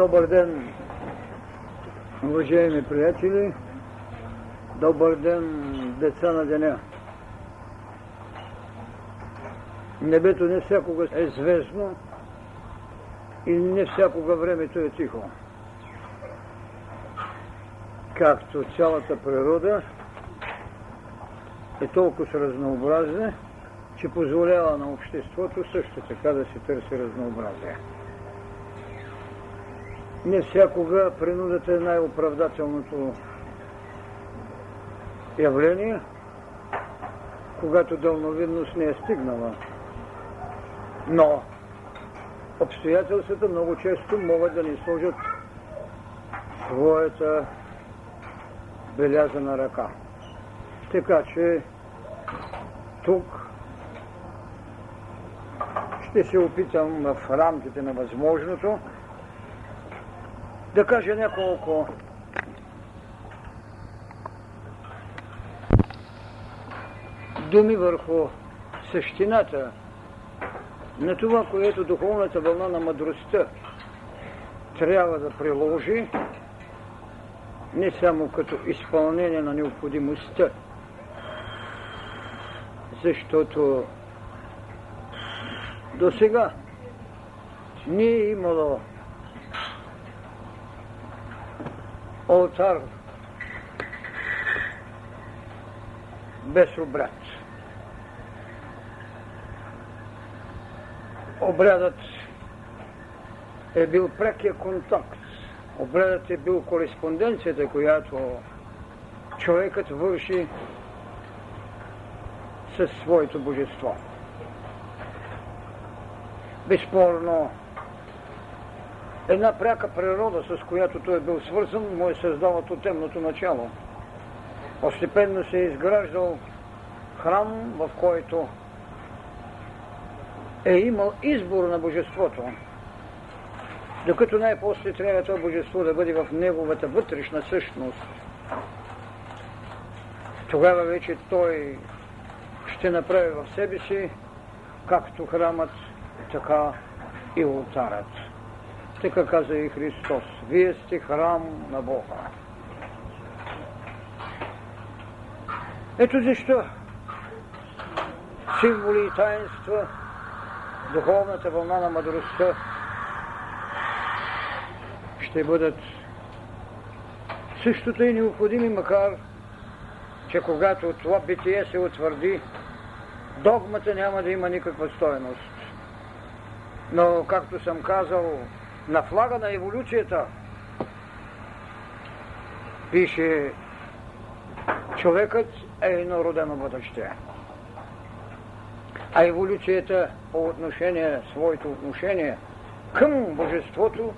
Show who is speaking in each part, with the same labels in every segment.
Speaker 1: Добър ден, уважаеми приятели! Добър ден, деца на деня! Небето не всякога е звездно и не всякога времето е тихо. Както цялата природа е толкова разнообразна, че позволява на обществото също така да се търси разнообразие. Не всякога принудата е най-оправдателното явление, когато дълновидност не е стигнала. Но обстоятелствата много често могат да ни сложат своята белязана ръка. Така че тук ще се опитам в рамките на възможното да кажа няколко. Думи върху същината на това, което духовната вълна на мъдростта трябва да приложи не само като изпълнение на необходимостта, защото до сега не е имало алтар без обряд. Обрядът е бил прекия контакт. Обрядът е бил кореспонденцията, която човекът върши със своето божество. Безспорно, една пряка природа, с която той е бил свързан, му е създала темното начало. Постепенно се е изграждал храм, в който е имал избор на божеството. Докато най-после трябва това божество да бъде в неговата вътрешна същност. Тогава вече той ще направи в себе си както храмът, така и ултарът. Така каза и Христос. Вие сте храм на Бога. Ето защо символи и таинства, духовната вълна на мъдростта ще бъдат същото и необходими, макар че когато това битие се утвърди, догмата няма да има никаква стоеност. Но, както съм казал, на флага на еволюцията пише човекът е еднородено бъдеще. А еволюцията по отношение, своето отношение към Божеството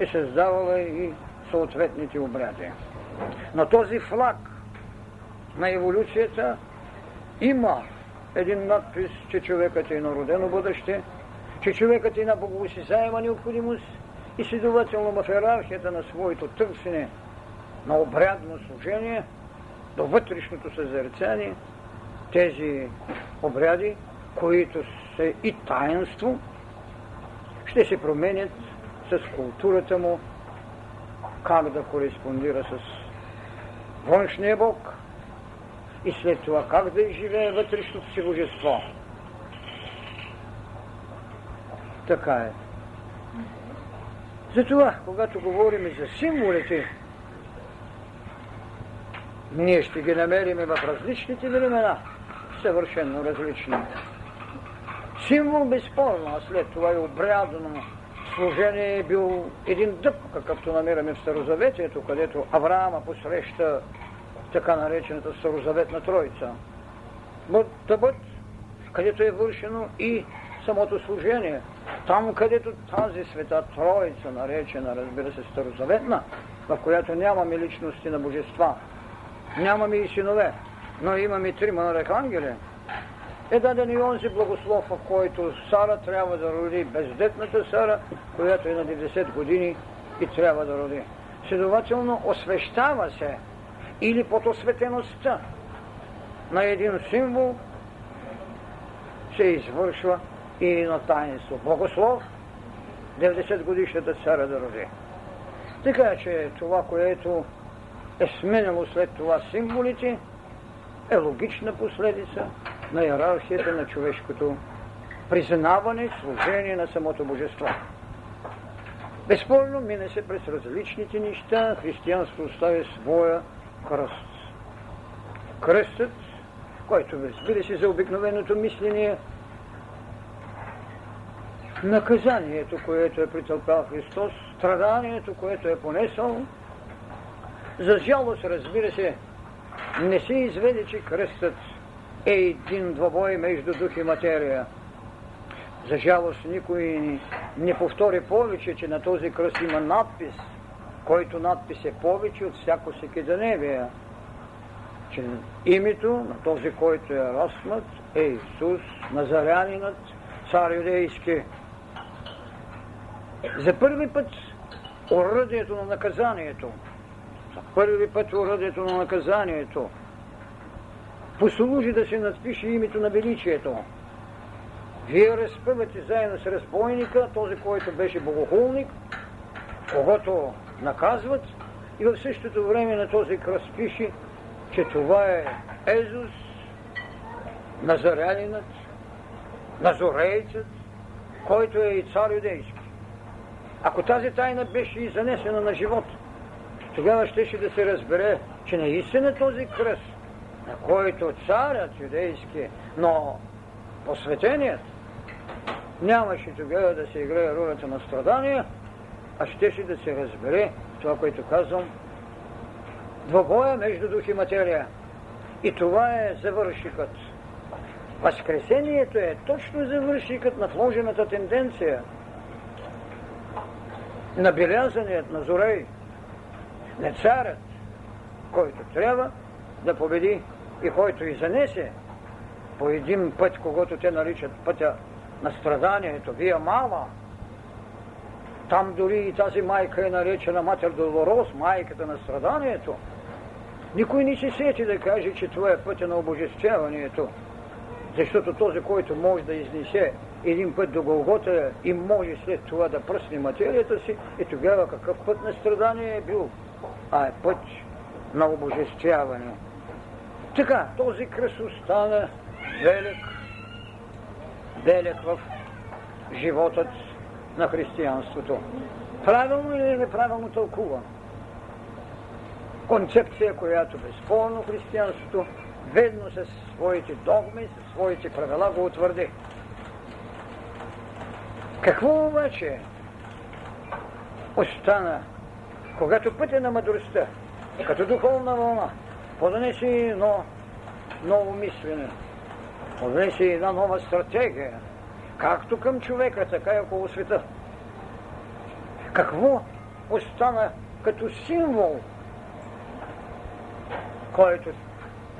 Speaker 1: е създавала и съответните обряди. Но този флаг на еволюцията има един надпис, че човекът е еднородено бъдеще, че човекът е на боговосисаема необходимост и следователно в иерархията на своето търсене на обрядно служение до вътрешното съзерцание тези обряди, които са и таинство, ще се променят с културата му, как да кореспондира с външния Бог и след това как да изживее вътрешното си божество. Така е. Затова, когато говорим за символите, ние ще ги намерим в различните времена, съвършенно различни. Символ безспорно, а след това и обрядно служение е бил един дъб, какъвто намираме в Старозаветието, където Авраама посреща така наречената Старозаветна Троица. Дъбът, където е вършено и самото служение. Там, където тази света Троица, наречена, разбира се, Старозаветна, в която нямаме личности на божества, нямаме и синове, но имаме трима архангели, е даден и онзи благослов, в който Сара трябва да роди бездетната Сара, която е на 90 години и трябва да роди. Следователно, освещава се или под осветеността на един символ се извършва и на таинство. Богослов, 90 годишната цара да роди. Така че това, което е сменяло след това символите, е логична последица на иерархията на човешкото признаване, служение на самото божество. Безспорно мине се през различните неща, християнство оставя своя кръст. Кръстът, който разбира се за обикновеното мислене, наказанието, което е претълпял Христос, страданието, което е понесъл, за жалост, разбира се, не се изведе, че кръстът е един двобой между дух и материя. За жалост никой не повтори повече, че на този кръст има надпис, който надпис е повече от всяко секиденевие, че името на този, който е размът, е Исус, Назарянинът, цар юдейски. За първи път оръдието на наказанието, за първи път оръдието на наказанието послужи да се надпише името на величието. Вие разпъвате заедно с разбойника, този, който беше богохулник, когато наказват, и в същото време на този кръст пише, че това е Езус, Назарянинът, Назорейцът, който е и цар юдейски. Ако тази тайна беше и занесена на живот, тогава щеше да се разбере, че наистина този кръст, на който царят юдейски, но посветеният, нямаше тогава да се играе ролята на страдания, а щеше да се разбере това, което казвам, двобоя между дух и материя. И това е завършикът. Възкресението е точно завършикът на вложената тенденция – набелязаният на Зорей, не царят, който трябва да победи и който и занесе по един път, когато те наричат пътя на страданието, вия мала. Там дори и тази майка е наречена Матер Долорос, майката на страданието. Никой не се сети да каже, че това е пътя на обожествяването, защото този, който може да изнесе един път до Голгота и може след това да пръсне материята си, и тогава какъв път на страдание е бил? А е път на обожествяване. Така, този кръст остана велик, велик в животът на християнството. Правилно или неправилно тълкува? Концепция, която безспорно християнството ведно със своите догми, със своите правила го утвърди. Какво обаче остана, когато пътя на мъдростта, като духовна вълна, поднесе едно ново мислене, поднесе една нова стратегия, както към човека, така и около света. Какво остана като символ, който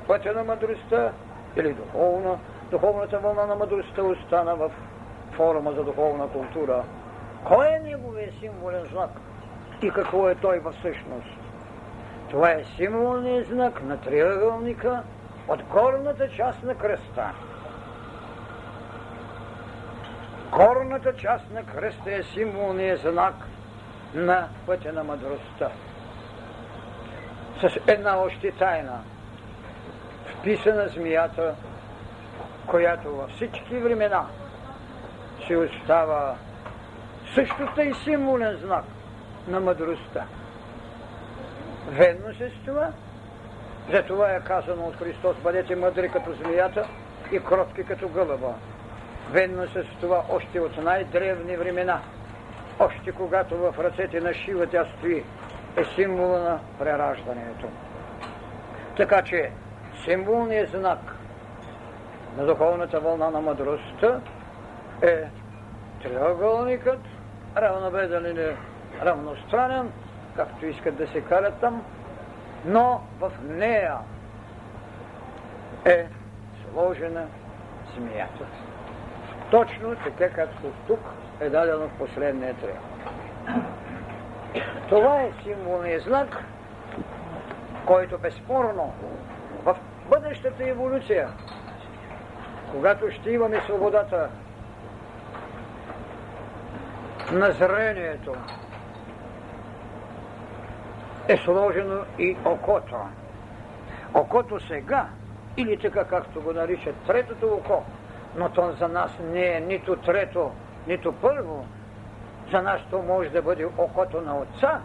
Speaker 1: пътя на мъдростта или духовна, духовната вълна на мъдростта остана в форма за духовна култура. Кой е неговият символен знак и какво е той във всъщност? Това е символният знак на триъгълника от горната част на кръста. Горната част на кръста е символният знак на пътя на мъдростта. С една още тайна, вписана змията, която във всички времена – се остава същото и символен знак на мъдростта. Ведно се с това, затова е казано от Христос, бъдете мъдри като змията и кротки като гълъба. Ведно с това още от най-древни времена, още когато в ръцете на Шива тя стои, е символа на прераждането. Така че символният знак на духовната вълна на мъдростта е триъгълникът, равнобеден или равностранен, както искат да се карат там, но в нея е сложена змията. Точно така, както тук е дадено в последния триъгълник. Това е символният знак, който безспорно в бъдещата еволюция, когато ще имаме свободата на зрението, е сложено и окото. Окото сега, или така както го наричат третото око, но то за нас не е нито трето, нито първо. За нас то може да бъде окото на Отца,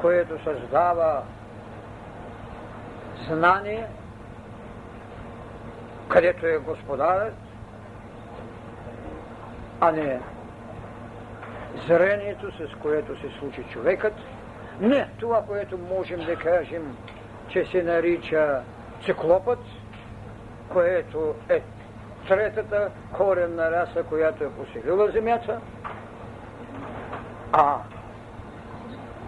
Speaker 1: което създава знание, където е Господарът, а не зрението, с което се случи човекът. Не това, което можем да кажем, че се нарича циклопът, което е третата коренна раса, която е поселила земята, а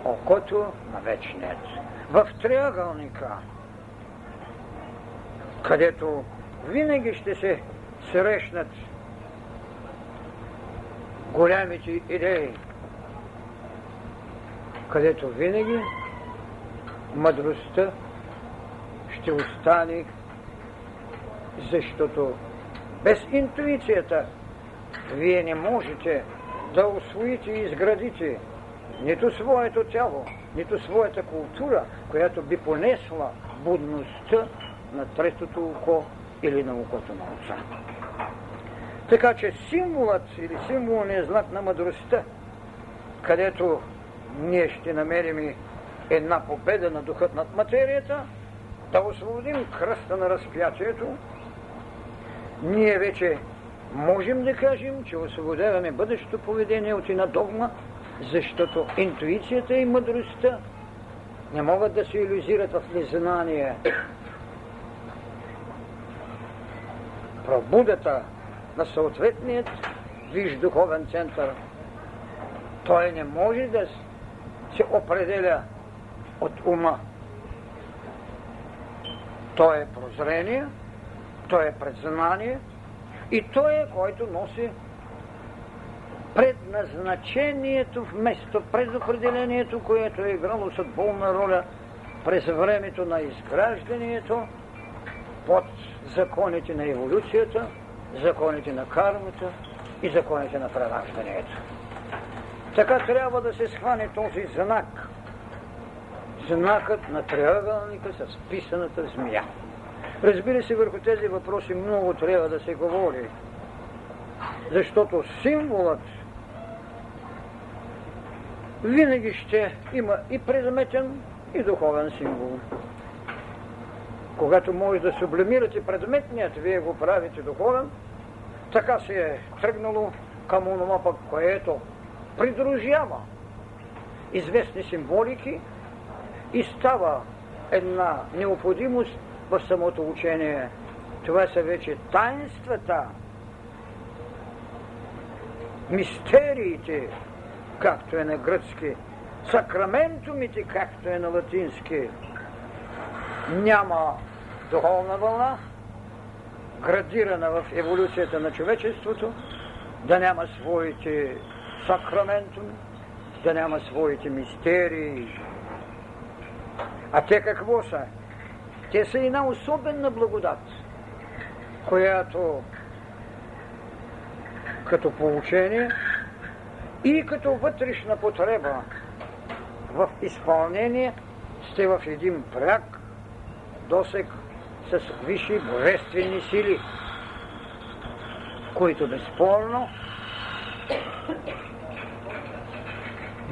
Speaker 1: окото на вечният. В триъгълника, където винаги ще се срещнат голямите идеи, където винаги мъдростта ще остане, защото без интуицията вие не можете да освоите и изградите нито своето тяло, нито своята култура, която би понесла будността на третото око или на окото на отца. Така че символът или символният знак на мъдростта, където ние ще намерим една победа на духът над материята, да освободим кръста на разпятието, ние вече можем да кажем, че освободяваме бъдещето поведение от една догма, защото интуицията и мъдростта не могат да се иллюзират в незнание. Пробудата на съответният виж духовен център, той не може да се определя от ума. Той е прозрение, той е предзнание и той е, който носи предназначението вместо предопределението, което е играло съдбовна роля през времето на изграждането под законите на еволюцията, законите на кармата и законите на прераждането. Така трябва да се схване този знак. Знакът на триъгълника с писаната змия. Разбира се, върху тези въпроси много трябва да се говори, защото символът винаги ще има и предметен, и духовен символ. Когато може да сублимирате предметният, вие го правите духовен, така се е тръгнало към онова пък, което придружава известни символики и става една необходимост в самото учение. Това са вече таинствата, мистериите, както е на гръцки, сакраментумите, както е на латински. Няма духовна вълна, градирана в еволюцията на човечеството, да няма своите сакраментуми, да няма своите мистерии. А те какво са? Те са една особена благодат, която като получение и като вътрешна потреба в изпълнение сте в един пряк досек с висши божествени сили, които безспорно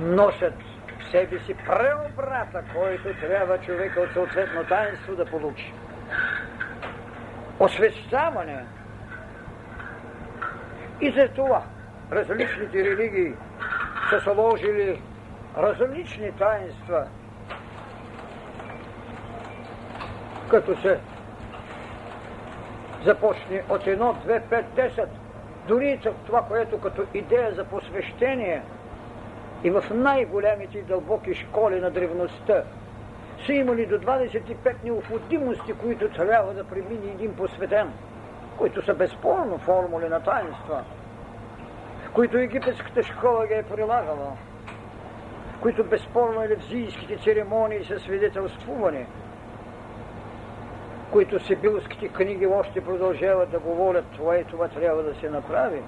Speaker 1: носят в себе си преобрата, който трябва човека от съответно таинство да получи. Освещаване. И за това различните религии са сложили различни таинства, като се започне от едно, две, пет, десет, дори това, което като идея за посвещение и в най-големите дълбоки школи на древността са имали до 25 необходимости, които трябва да премине един посветен, които са безспорно формули на таинства, които египетската школа ги е прилагала, които безспорно елевзийските церемонии са свидетелствувани – които сибилските книги още продължават да говорят това и това трябва да се направи.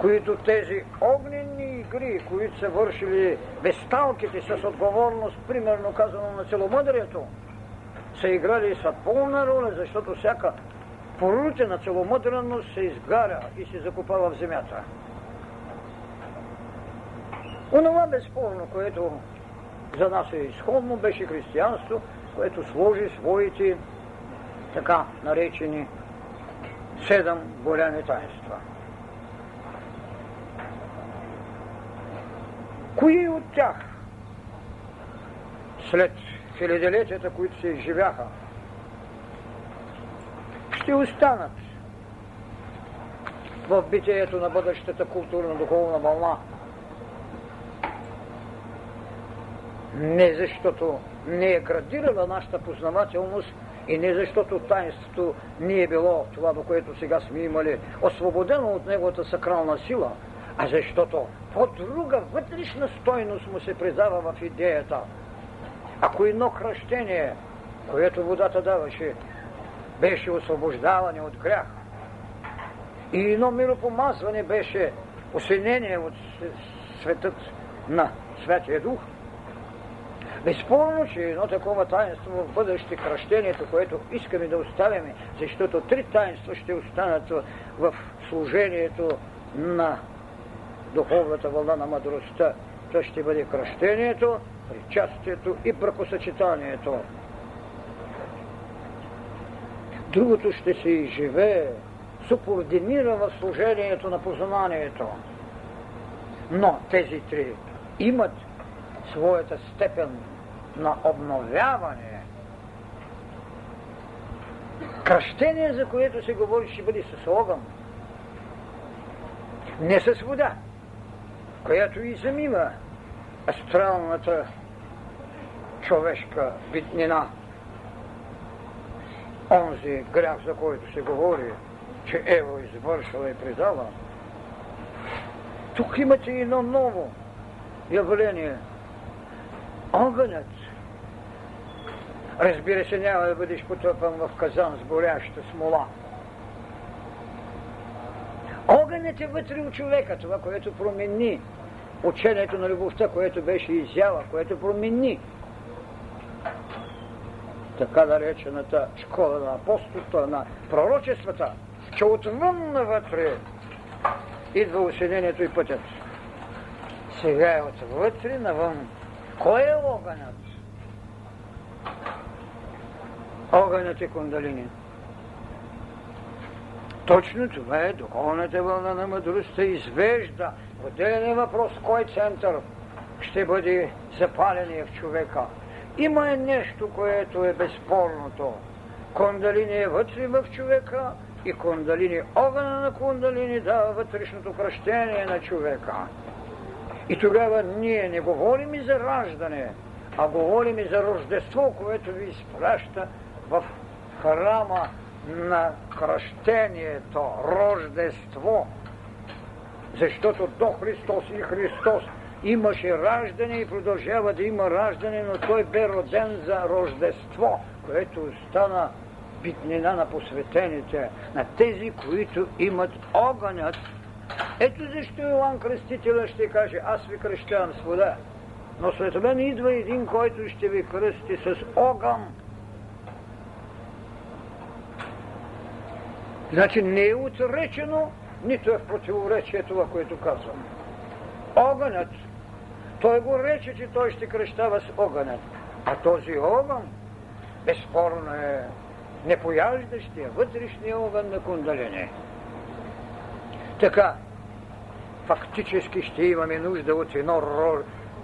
Speaker 1: които тези огнени игри, които са вършили безсталките с отговорност, примерно казано на целомъдрието, са играли с пълна роля, защото всяка порутена целомъдреност се изгаря и се закопава в земята. Онова безспорно, което за нас е изходно, беше християнство, което сложи своите така наречени седем голями таинства. Кои от тях след хилядолетията, които се изживяха, ще останат в битието на бъдещата културна духовна вълна. Не защото не е градирала нашата познавателност и не защото таинството не е било това, до което сега сме имали, освободено от неговата сакрална сила, а защото по-друга вътрешна стойност му се придава в идеята. Ако едно кръщение, което водата даваше, беше освобождаване от грях, и едно миропомазване беше осенение от светът на Святия Дух, Безспорно, че едно такова таинство в бъдеще кръщението, което искаме да оставяме, защото три таинства ще останат в служението на духовната вълна на мъдростта. То ще бъде кръщението, причастието и бракосъчетанието. Другото ще се изживее, субординира в служението на познанието. Но тези три имат своята степен на обновяване. Кръщение, за което се говори, ще бъде с огън. Не с вода, която и замива астралната човешка битнина. Онзи грях, за който се говори, че Ево извършила и предала. Тук имате едно ново явление. Огънят Разбира се, няма да бъдеш потъпан в казан с горяща смола. Огънят е вътре у човека, това, което промени учението на любовта, което беше изява, което промени така наречената школа на апостолства, на пророчествата, че отвън навътре идва усъединението и пътят. Сега е отвътре навън. Кой е огънят? Огънят е кундалини. Точно това е духовната вълна на мъдростта извежда. Отделен е въпрос кой център ще бъде запален в човека. Има е нещо, което е безспорното. Кундалини е вътре в човека и кундалини, огъна на кундалини дава вътрешното кръщение на човека. И тогава ние не говорим и за раждане, а говорим и за рождество, което ви изпраща в храма на кръщението, рождество, защото до Христос и Христос имаше раждане и продължава да има раждане, но той бе роден за рождество, което стана битнина на посветените, на тези, които имат огънят. Ето защо Иоанн Кръстителя ще каже, аз ви кръщавам с вода, но след мен идва един, който ще ви кръсти с огън Значи не е отречено, нито е в противоречие това, което казвам. Огънят, той го рече, че той ще кръщава с огънят. А този огън, безспорно е непояждащия, вътрешния огън на кундалини. Така, фактически ще имаме нужда от едно,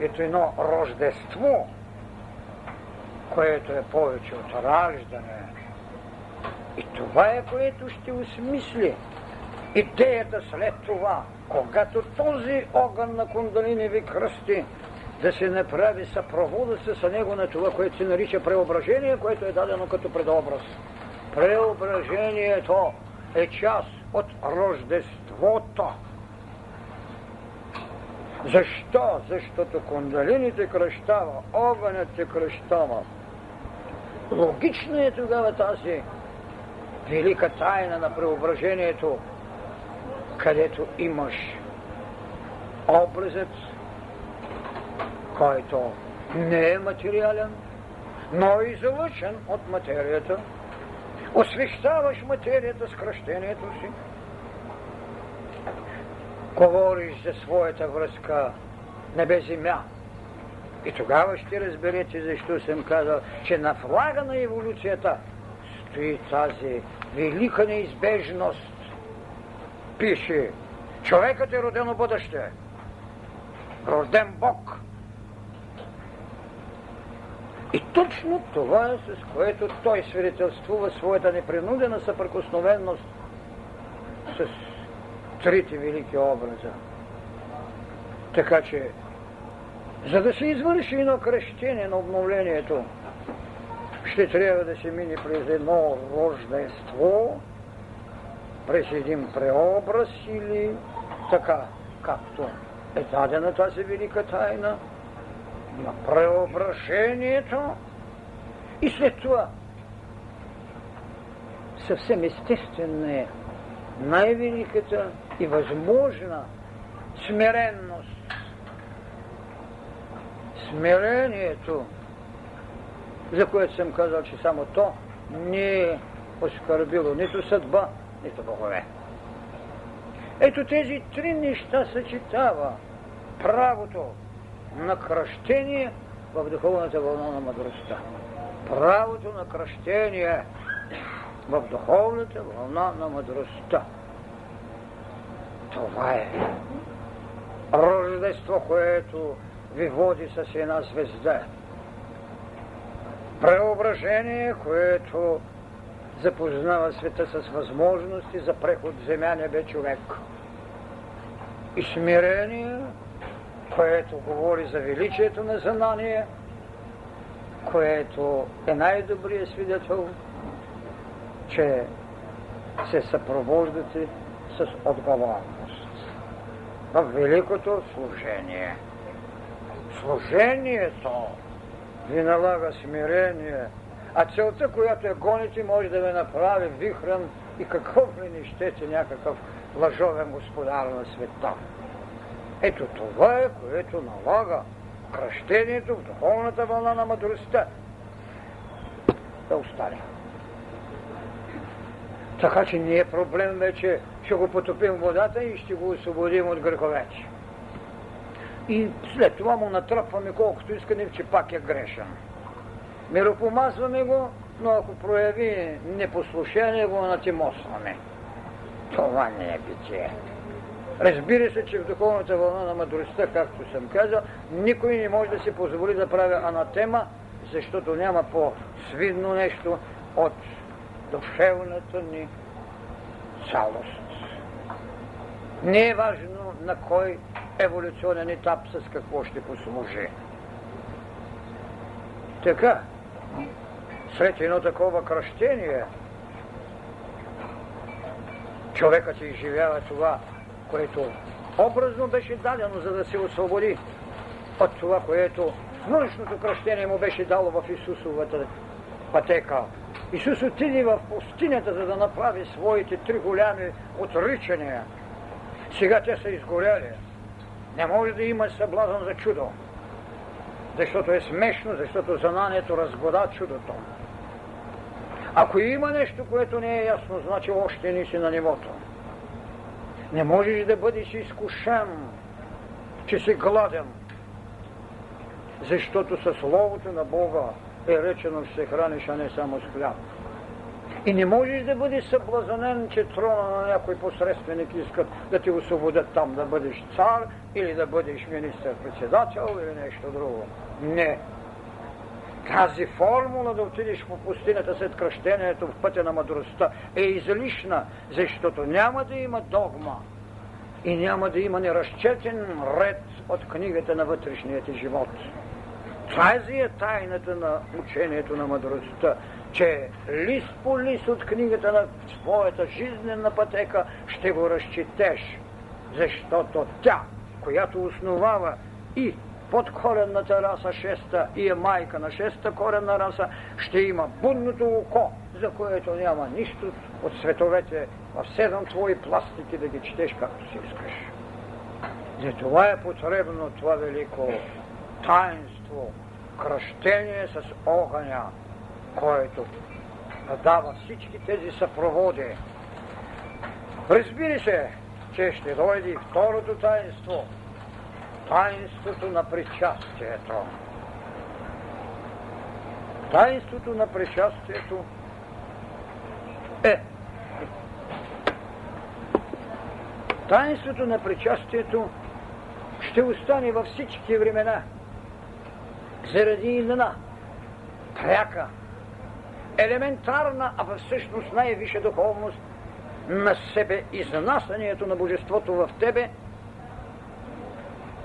Speaker 1: ето едно рождество, което е повече от раждане, и това е, което ще осмисли идеята след това, когато този огън на кундалини ви кръсти, да се направи съпровода с него на това, което се нарича преображение, което е дадено като предобраз. Преображението е част от рождеството. Защо? Защото кундалините кръщава, огънят се кръщава. Логично е тогава тази велика тайна на преображението, където имаш образец, който не е материален, но е излъчен от материята. Освещаваш материята с кръщението си. Говориш за своята връзка небе-земя. И тогава ще разберете защо съм казал, че на флага на еволюцията стои тази велика неизбежност. Пише, човекът е родено бъдеще, рожден Бог. И точно това е с което той свидетелствува своята непринудена съприкосновенност с трите велики образа. Така че, за да се извърши едно кръщение на обновлението, ще трябва да се мине през едно рождество, през един преобраз или така, както е дадена тази велика тайна на преображението и след това съвсем естествена е най-великата и възможна смиренност. Смирението, за което съм казал, че само то не е оскърбило нито съдба, нито богове. Ето тези три неща съчетава правото на кръщение в духовната вълна на мъдростта. Правото на кръщение в духовната вълна на мъдростта. Това е рождество, което ви води с една звезда. Преображение, което запознава света с възможности за преход земя небе човек. И смирение, което говори за величието на знание, което е най-добрият свидетел, че се съпровождате с отговорност в великото служение. Служението ви налага смирение, а целта, която я гоните, може да ви направи вихрен и какъв ли не щете някакъв лъжовен господар на света. Ето това е, което налага кръщението в духовната вълна на мъдростта да остане. Така че не е проблем вече, ще го потопим водата и ще го освободим от греховете. И след това му натръпваме колкото искане, че пак е грешен. Миропомазваме го, но ако прояви непослушение, го натимосваме. Това не е битие. Разбира се, че в духовната вълна на мъдростта, както съм казал, никой не може да се позволи да прави анатема, защото няма по-свидно нещо от душевната ни цялост. Не е важно на кой еволюционен етап с какво ще послужи. Така, след едно такова кръщение, човекът изживява това, което образно беше дадено, за да се освободи от това, което външното кръщение му беше дало в Исусовата пътека. Исус отиде в пустинята, за да направи своите три голями отричания. Сега те са изгоряли. Не може да има съблазън за чудо, защото е смешно, защото знанието разбода чудото. Ако има нещо, което не е ясно, значи още не си на нивото. Не можеш да бъдеш изкушен, че си гладен, защото със Словото на Бога е речено, че се храниш, а не само с хляб. И не можеш да бъдеш съблазанен, че трона на някой посредственик искат да ти освободят там, да бъдеш цар или да бъдеш министър-председател или нещо друго. Не. Тази формула да отидеш по пустинята след кръщението в пътя на мъдростта е излишна, защото няма да има догма и няма да има неразчетен ред от книгата на вътрешният ти живот. Тази е тайната на учението на мъдростта, че лист по лист от книгата на своята жизнена пътека ще го разчетеш, защото тя, която основава и подкоренната раса шеста и е майка на шеста коренна раса, ще има будното око, за което няма нищо от световете в седем твои пластики да ги четеш както си искаш. Затова е потребно това велико таинство, кръщение с огъня, който дава всички тези съпроводи. Разбира се, че ще дойде и второто таинство, таинството на причастието. Таинството на причастието е Таинството на причастието ще остане във всички времена заради една пряка, елементарна, а всъщност най-висша духовност на себе изнасянето на Божеството в тебе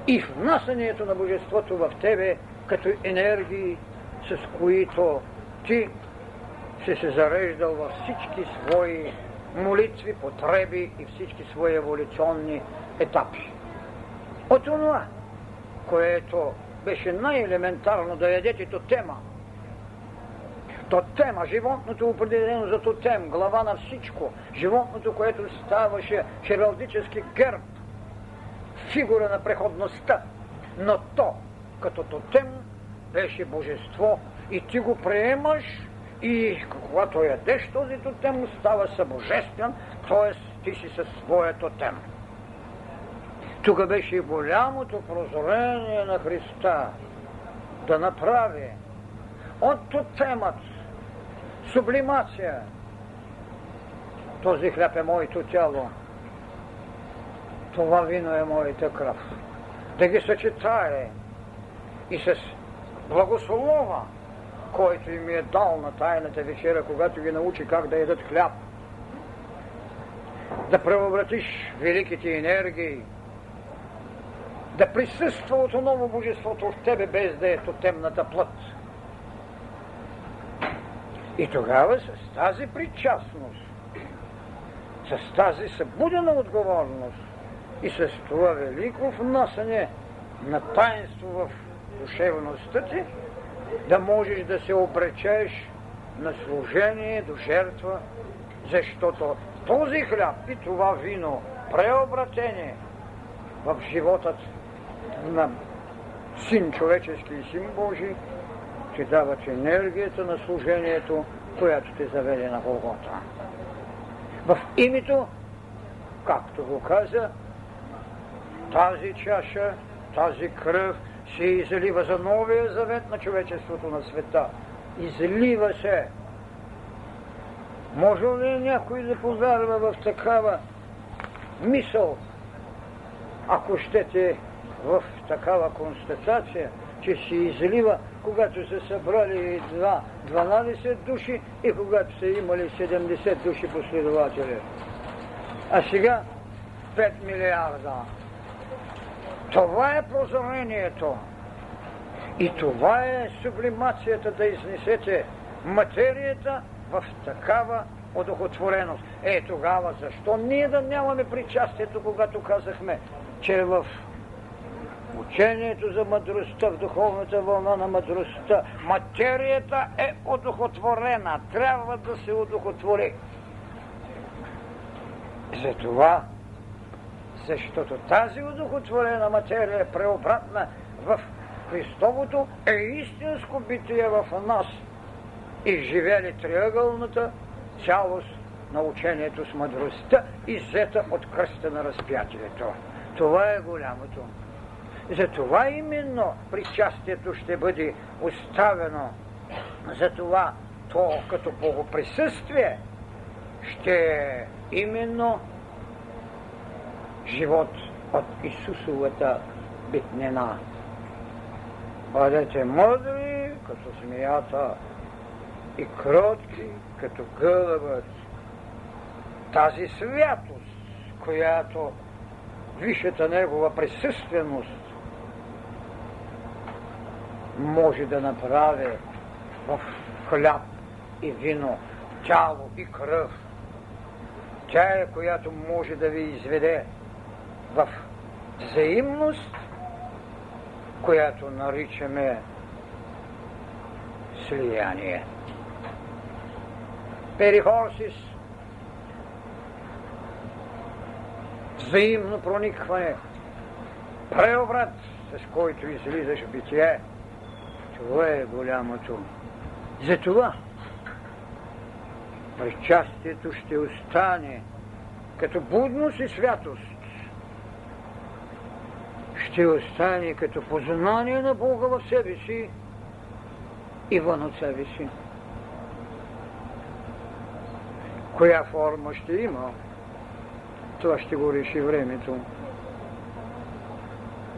Speaker 1: и внасянето на Божеството в тебе като енергии, с които ти си се зареждал във всички свои молитви, потреби и всички свои еволюционни етапи. От това, което беше най-елементарно да ядете тема. То тема, животното определено за то тем, глава на всичко. Животното, което ставаше хералдически герб, фигура на преходността. Но то, като тотем, беше божество и ти го приемаш и когато ядеш този тотем, става събожествен, т.е. ти си със своя тотем. Тук беше голямото прозрение на Христа да направи от тотемът сублимация. Този хляб е моето тяло. Това вино е моята кръв. Да ги съчетае и с благослова, който им е дал на тайната вечера, когато ги научи как да ядат хляб. Да преобратиш великите енергии, да присъства отново Божеството в тебе, без да е то темната плът. И тогава с тази причастност, с тази събудена отговорност и с това велико внасяне на таинство в душевността ти, да можеш да се обречеш на служение до жертва, защото този хляб и това вино, преобратение в животът на Син човечески и Син Божий, ти дават енергията на служението, която те заведе на Голгота. В името, както го каза, тази чаша, тази кръв се излива за новия завет на човечеството на света. Излива се. Може ли някой да повярва в такава мисъл, ако щете в такава констатация, че се излива, когато са събрали два, 12 души и когато са имали 70 души последователи. А сега 5 милиарда. Това е прозрението. И това е сублимацията да изнесете материята в такава одухотвореност. Е, тогава защо ние да нямаме причастието, когато казахме, че в учението за мъдростта, в духовната вълна на мъдростта, материята е одухотворена, трябва да се одухотвори. Затова защото тази удохотворена материя е преобратна в Христовото е истинско битие в нас и живели триъгълната цялост на учението с мъдростта, иззета от кръста на разпятието. Това е голямото. Затова именно причастието ще бъде оставено. Затова то като богоприсъствие ще е именно живот от Исусовата битнина. Бъдете мъдри, като змията, и кротки, като гълъбът. Тази святост, която висшата негова присъственост може да направи в хляб и вино, тяло и кръв. Тя е, която може да ви изведе в взаимност, която наричаме слияние. Перихорсис, взаимно проникване, преобрат, с който излизаш в битие. Това е голямото. Затова причастието ще остане като будност и святост. Ще остане като познание на Бога в себе си и вън от себе си. Коя форма ще има, това ще го реши времето.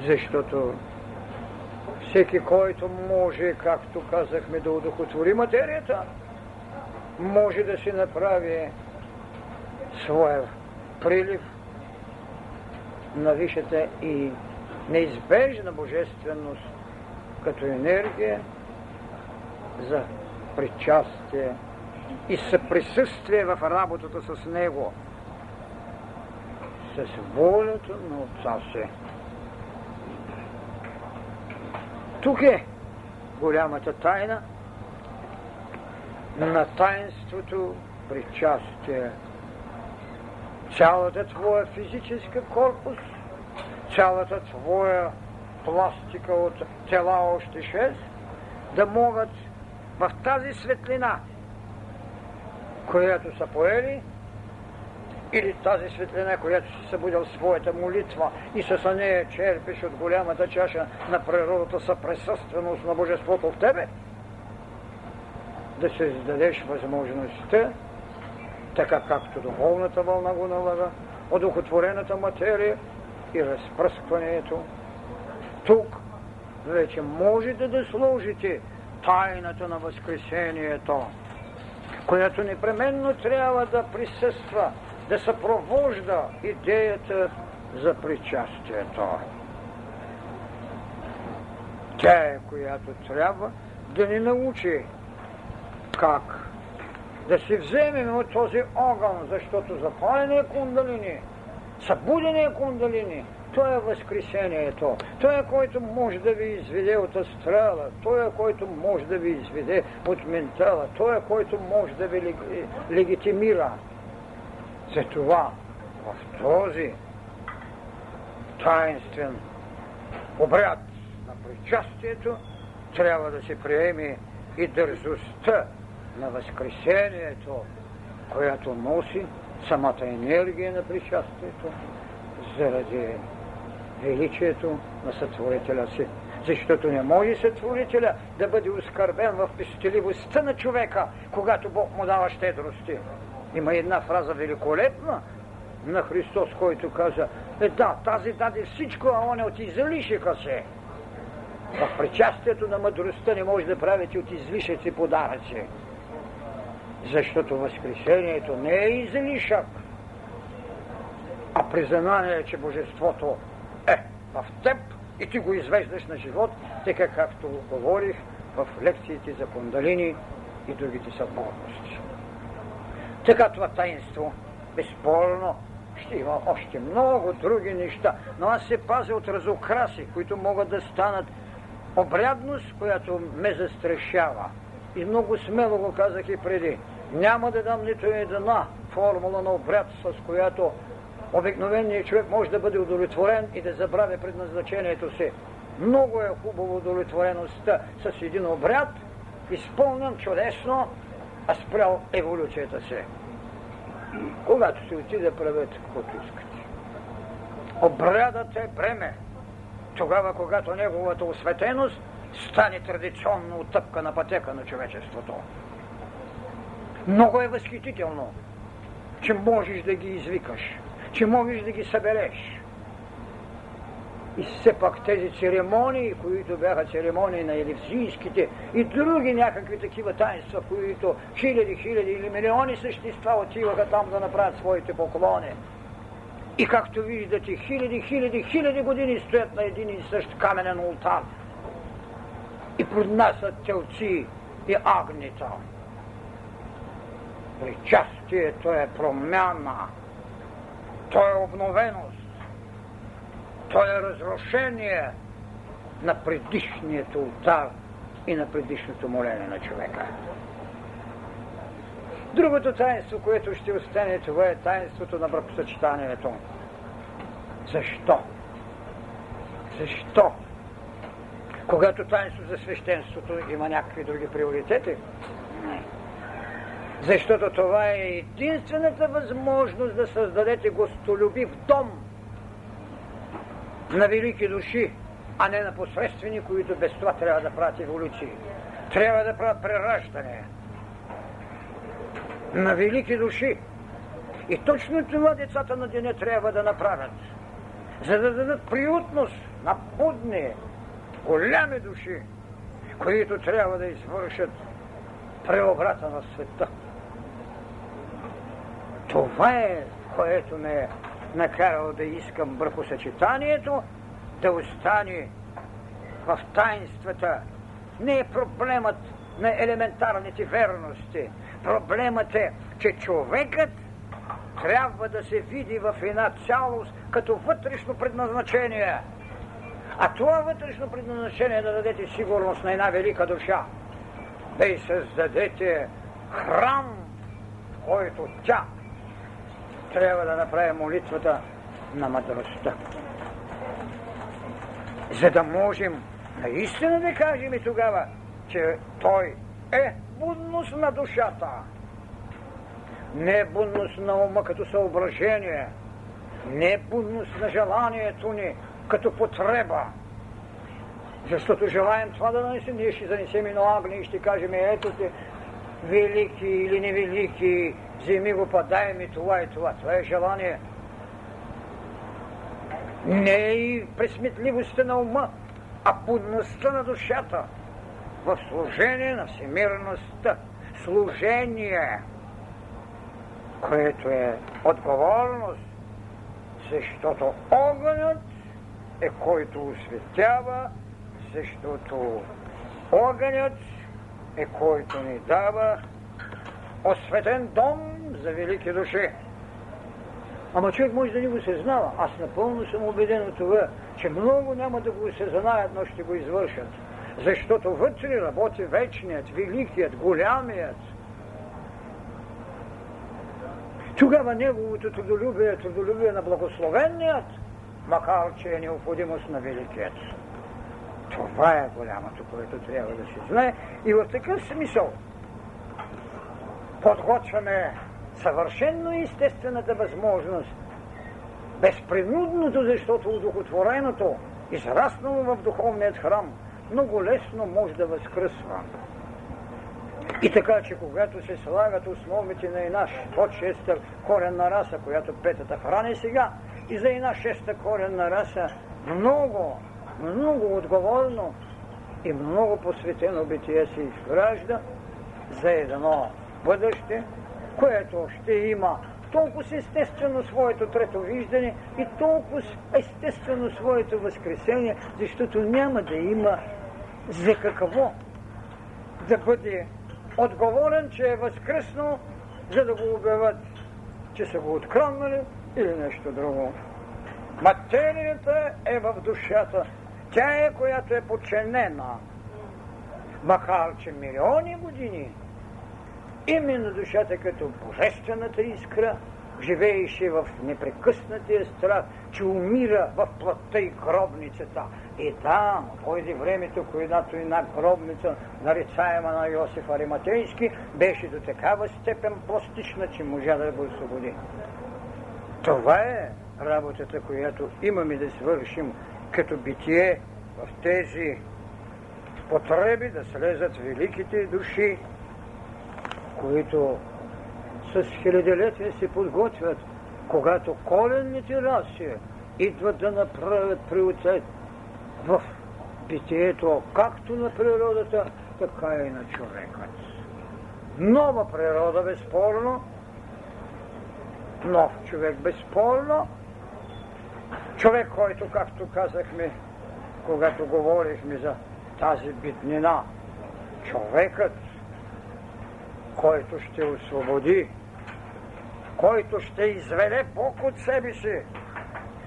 Speaker 1: Защото всеки, който може, както казахме, да удохотвори материята, може да си направи своя прилив на висшата и неизбежна божественост като енергия за причастие и съприсъствие в работата с Него, с волята на Отца си. Тук е голямата тайна на таинството причастие. Цялата твоя физическа корпус, цялата твоя пластика от тела още шест, да могат в тази светлина, която са поели, или тази светлина, която си събудил своята молитва и с нея черпиш от голямата чаша на природата съприсъственост на Божеството в тебе, да се издадеш възможността, така както духовната вълна го налага, одухотворената материя и разпръскването. Тук вече можете да служите тайната на Възкресението, която непременно трябва да присъства да съпровожда идеята за причастието. Тя е, която трябва да ни научи как да си вземем от този огън, защото запаление кундалини, събудение кундалини, той е възкресението. Той е, който може да ви изведе от астрала. Той е, който може да ви изведе от ментала. Той е, който може да ви легитимира. Затова в този таинствен обряд на причастието трябва да се приеме и дързостта на Възкресението, която носи самата енергия на причастието заради величието на сътворителя си. Защото не може сътворителя да бъде оскърбен в пестеливостта на човека, когато Бог му дава щедрости. Има една фраза великолепна на Христос, който каза, е да, тази даде всичко, а он е от излишъка се. В причастието на мъдростта не може да правите от излишъци подаръци. Защото Възкресението не е излишък, а признание, че Божеството е в теб и ти го извеждаш на живот, така както говорих в лекциите за кундалини и другите съборности. Така това таинство, безспорно, ще има още много други неща, но аз се пазя от разукраси, които могат да станат обрядност, която ме застрашава. И много смело го казах и преди. Няма да дам нито една формула на обряд, с която обикновеният човек може да бъде удовлетворен и да забравя предназначението си. Много е хубаво удовлетвореността с един обряд, изпълнен чудесно, а спрял еволюцията си. Когато се отиде, правете каквото искате. Обрядът е бреме. Тогава, когато неговата осветеност стане традиционно отъпка пътека на човечеството. Много е възхитително, че можеш да ги извикаш, че можеш да ги събереш. И все пак тези церемонии, които бяха церемонии на елевзийските и други някакви такива таинства, които хиляди, хиляди или милиони същества отиваха там да направят своите поклони. И както виждате, хиляди, хиляди, хиляди години стоят на един и същ каменен ултар и поднасят телци и агнита. Причастието е промяна, то е обновеност. То е разрушение на предишният ултар и на предишното моление на човека. Другото таинство, което ще остане, това е таинството на бракосъчетанието. Защо? Защо? Когато таинство за свещенството има някакви други приоритети? Не. Защото това е единствената възможност да създадете гостолюбив дом на велики души, а не на посредствени, които без това трябва да правят еволюции. Трябва да правят прераждане на велики души. И точно това децата на деня трябва да направят, за да дадат приютност на будни, голями души, които трябва да извършат преобрата на света. Това е, което ме накарало да искам бракосъчетанието, да остане в таинствата. Не е проблемът на елементарните верности. Проблемът е, че човекът трябва да се види в една цялост като вътрешно предназначение. А това вътрешно предназначение е да дадете сигурност на една велика душа. Да й създадете храм, в който тя трябва да направи молитвата на мъдростта. За да можем наистина да кажем и тогава, че той е будност на душата. Не е будност на ума като съображение, не е будност на желанието ни като потреба. Защото желаем това да нанесем, ние ще занесем и на и ще кажем, ето те, велики или невелики, вземи го, подай ми това и това. Това е желание. Не е и пресметливостта на ума, а будността на душата в служение на всемирността. Служение, което е отговорност, защото огънят е който осветява, защото огънят е който ни дава осветен дом за велики души. Ама човек може да не го съзнава. Аз напълно съм убеден от това, че много няма да го осъзнаят, но ще го извършат. Защото вътре работи вечният, великият, голямият. Тогава неговото трудолюбие е трудолюбие на благословеният, макар че е необходимост на великият. Това е голямото, което трябва да се знае. И в такъв смисъл подготвяме съвършенно естествената възможност, безпринудното, защото удохотвореното, израснало в духовният храм, много лесно може да възкръсва. И така, че когато се слагат основите на една по-шеста коренна раса, която петата храни сега, и за една шеста коренна раса, много, много отговорно и много посветено битие се изгражда за едно бъдеще, което ще има толкова естествено своето трето виждане и толкова естествено своето възкресение, защото няма да има за какво да бъде отговорен, че е възкръснал, за да го обявят, че са го откраднали или нещо друго. Материята е в душата. Тя е, която е подчинена. Макар, че милиони години именно душата като божествената искра живееше в непрекъснатия страх, че умира в плътта и гробницата. И там дойде времето, когато една гробница, нарицаема на Йосиф Ариматейски, беше до такава степен пластична, че можа да го освободи. Това е работата, която имаме да свършим като битие в тези потреби да слезат великите души, които с хилядолетия се подготвят, когато коленните раси идват да направят приоритет в битието, както на природата, така и на човекът. Нова природа, безспорно, нов човек, безспорно, човек, който, както казахме, когато говорихме за тази битнина, човекът който ще освободи, който ще изведе Бог от себе си.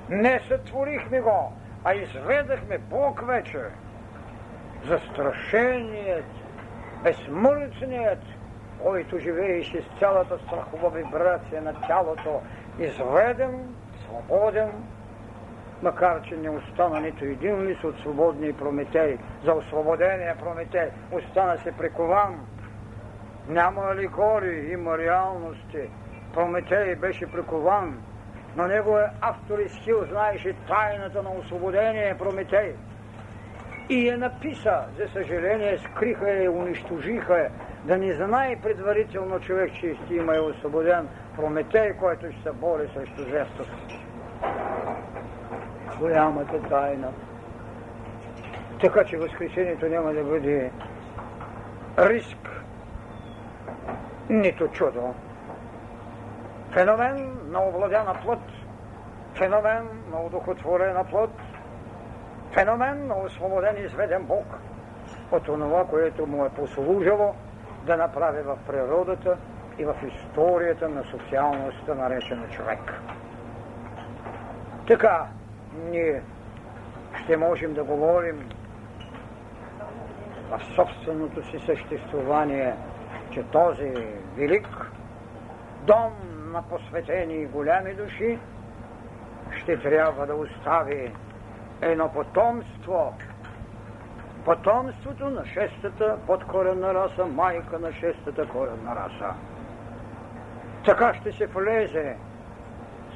Speaker 1: Не сътворихме го, а изведахме Бог вече. Застрашеният, безсмъртният, който живееше с цялата страхова вибрация на тялото, изведен, свободен, макар че не остана нито един лист от свободния Прометей, за освободения Прометей, остана се прикован. Няма алегории, има реалности. Прометей беше прикован, но неговият автор и скил знаеше тайната на освободение Прометей. И я написа, за съжаление, скриха я и унищожиха я, да не знае предварително човек, че ще има и освободен Прометей, който ще се бори срещу Зестос. Голямата тайна. Така че Възкресението няма да бъде риск, нито чудо. Феномен на овладяна плът, феномен на удохотворена плът, феномен на освободен изведен Бог от това, което му е послужило да направи в природата и в историята на социалността, наречена човек. Така, ние ще можем да говорим в собственото си съществувание, че този велик дом на посветени голями души ще трябва да остави едно потомство, потомството на шестата подкоренна раса, майка на шестата коренна раса. Така ще се влезе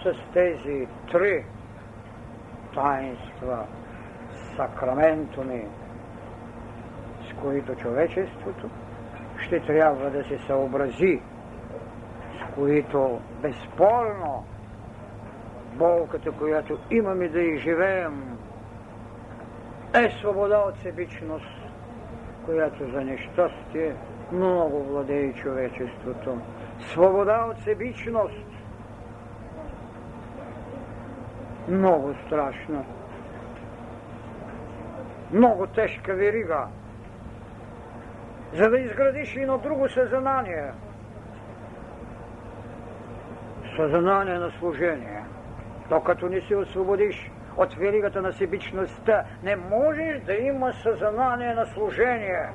Speaker 1: с тези три таинства, сакраментуми, с които човечеството ще трябва да се съобрази, с които безспорно болката, която имаме да изживеем, е свобода от себичност, която за нещастие много владее човечеството. Свобода от себичност. Много страшна. Много тежка верига. За да изградиш едно друго съзнание. Съзнание на служение. Докато не се освободиш от веригата на себичността, не можеш да има съзнание на служение.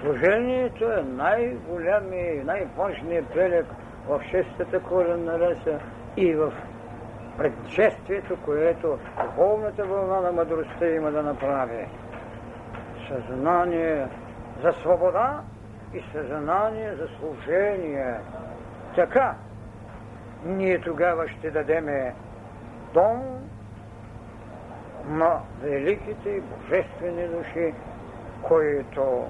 Speaker 1: Служението е най-голямия и най-важният прелек в шестата коренна раса и в предшествието, което духовната вълна на мъдростта има да направи. Съзнание за свобода и съзнание за служение. Така, ние тогава ще дадеме дом на великите и божествени души, които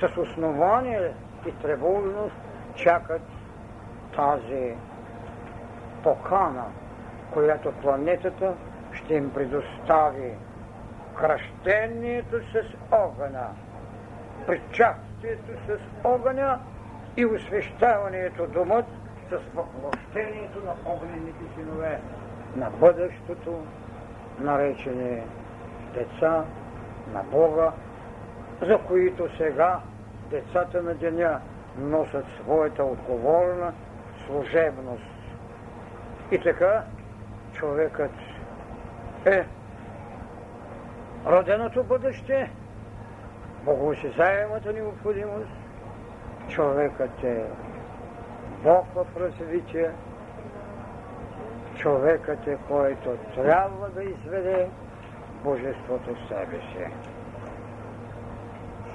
Speaker 1: с основание и тревожност чакат тази покана, която планетата ще им предостави кръщението с огъня, причастието с огъня и освещаването домът с въплощението на огнените синове на бъдещето, наречени деца на Бога, за които сега децата на деня носят своята отговорна служебност. И така човекът е роденото бъдеще, богоосезаемата необходимост, човекът е Бог в развитие, човекът е, който трябва да изведе Божеството в себе си.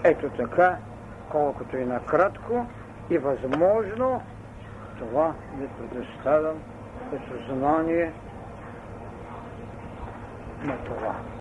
Speaker 1: Ето така, колкото и накратко и възможно, това ви предоставям като знание на това.